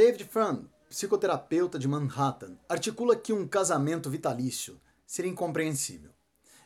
David Fran, psicoterapeuta de Manhattan, articula que um casamento vitalício seria incompreensível.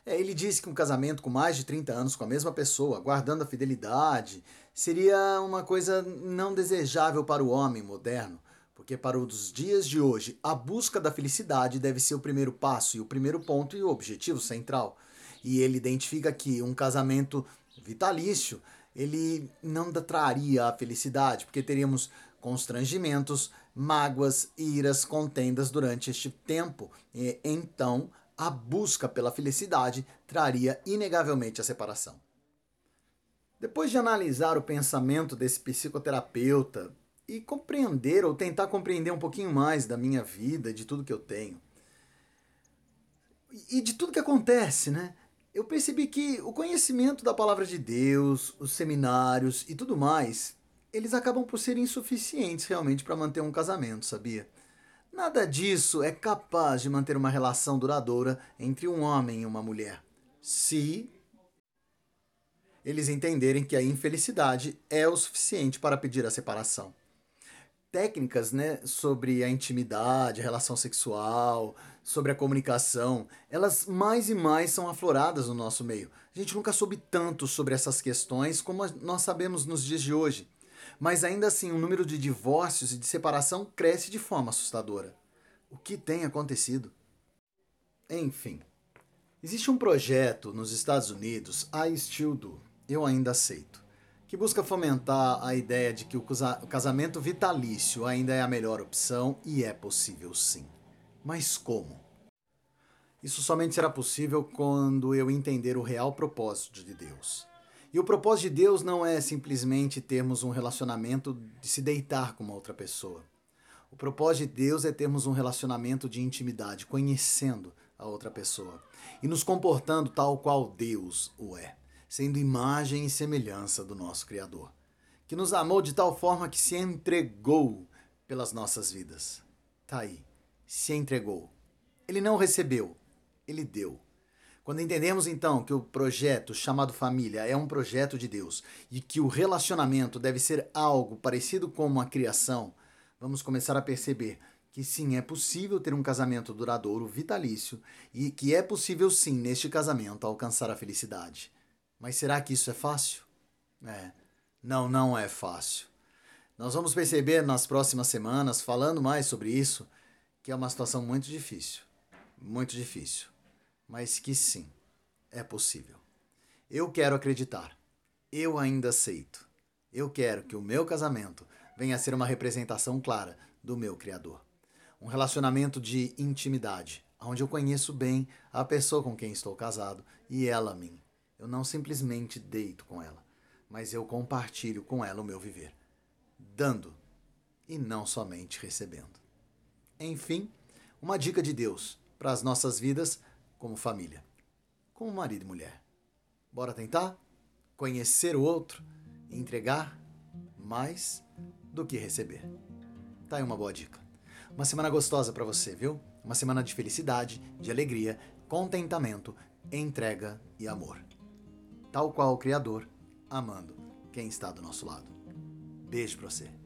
É, ele diz que um casamento com mais de 30 anos com a mesma pessoa, guardando a fidelidade, seria uma coisa não desejável para o homem moderno, porque para os dias de hoje, a busca da felicidade deve ser o primeiro passo e o primeiro ponto e o objetivo central. E ele identifica que um casamento vitalício, ele não traria a felicidade, porque teríamos constrangimentos, mágoas, iras, contendas durante este tempo. E, então, a busca pela felicidade traria inegavelmente a separação. Depois de analisar o pensamento desse psicoterapeuta e compreender ou tentar compreender um pouquinho mais da minha vida, de tudo que eu tenho e de tudo que acontece, né? Eu percebi que o conhecimento da palavra de Deus, os seminários e tudo mais eles acabam por ser insuficientes realmente para manter um casamento, sabia? Nada disso é capaz de manter uma relação duradoura entre um homem e uma mulher. Se eles entenderem que a infelicidade é o suficiente para pedir a separação. Técnicas né, sobre a intimidade, a relação sexual, sobre a comunicação, elas mais e mais são afloradas no nosso meio. A gente nunca soube tanto sobre essas questões como nós sabemos nos dias de hoje mas ainda assim o número de divórcios e de separação cresce de forma assustadora. O que tem acontecido? Enfim, existe um projeto nos Estados Unidos, I Still Do, eu ainda aceito, que busca fomentar a ideia de que o casamento vitalício ainda é a melhor opção e é possível sim. Mas como? Isso somente será possível quando eu entender o real propósito de Deus. E o propósito de Deus não é simplesmente termos um relacionamento de se deitar com uma outra pessoa. O propósito de Deus é termos um relacionamento de intimidade, conhecendo a outra pessoa e nos comportando tal qual Deus o é, sendo imagem e semelhança do nosso Criador, que nos amou de tal forma que se entregou pelas nossas vidas. Tá aí, se entregou. Ele não recebeu, ele deu. Quando entendemos então que o projeto chamado família é um projeto de Deus e que o relacionamento deve ser algo parecido com uma criação, vamos começar a perceber que sim, é possível ter um casamento duradouro, vitalício, e que é possível sim, neste casamento, alcançar a felicidade. Mas será que isso é fácil? É. Não, não é fácil. Nós vamos perceber nas próximas semanas, falando mais sobre isso, que é uma situação muito difícil. Muito difícil mas que sim, é possível. Eu quero acreditar. Eu ainda aceito. Eu quero que o meu casamento venha a ser uma representação clara do meu Criador. Um relacionamento de intimidade, onde eu conheço bem a pessoa com quem estou casado e ela a mim. Eu não simplesmente deito com ela, mas eu compartilho com ela o meu viver, dando e não somente recebendo. Enfim, uma dica de Deus para as nossas vidas como família, como marido e mulher. Bora tentar conhecer o outro e entregar mais do que receber. Tá aí uma boa dica. Uma semana gostosa para você, viu? Uma semana de felicidade, de alegria, contentamento, entrega e amor. Tal qual o Criador, amando quem está do nosso lado. Beijo para você.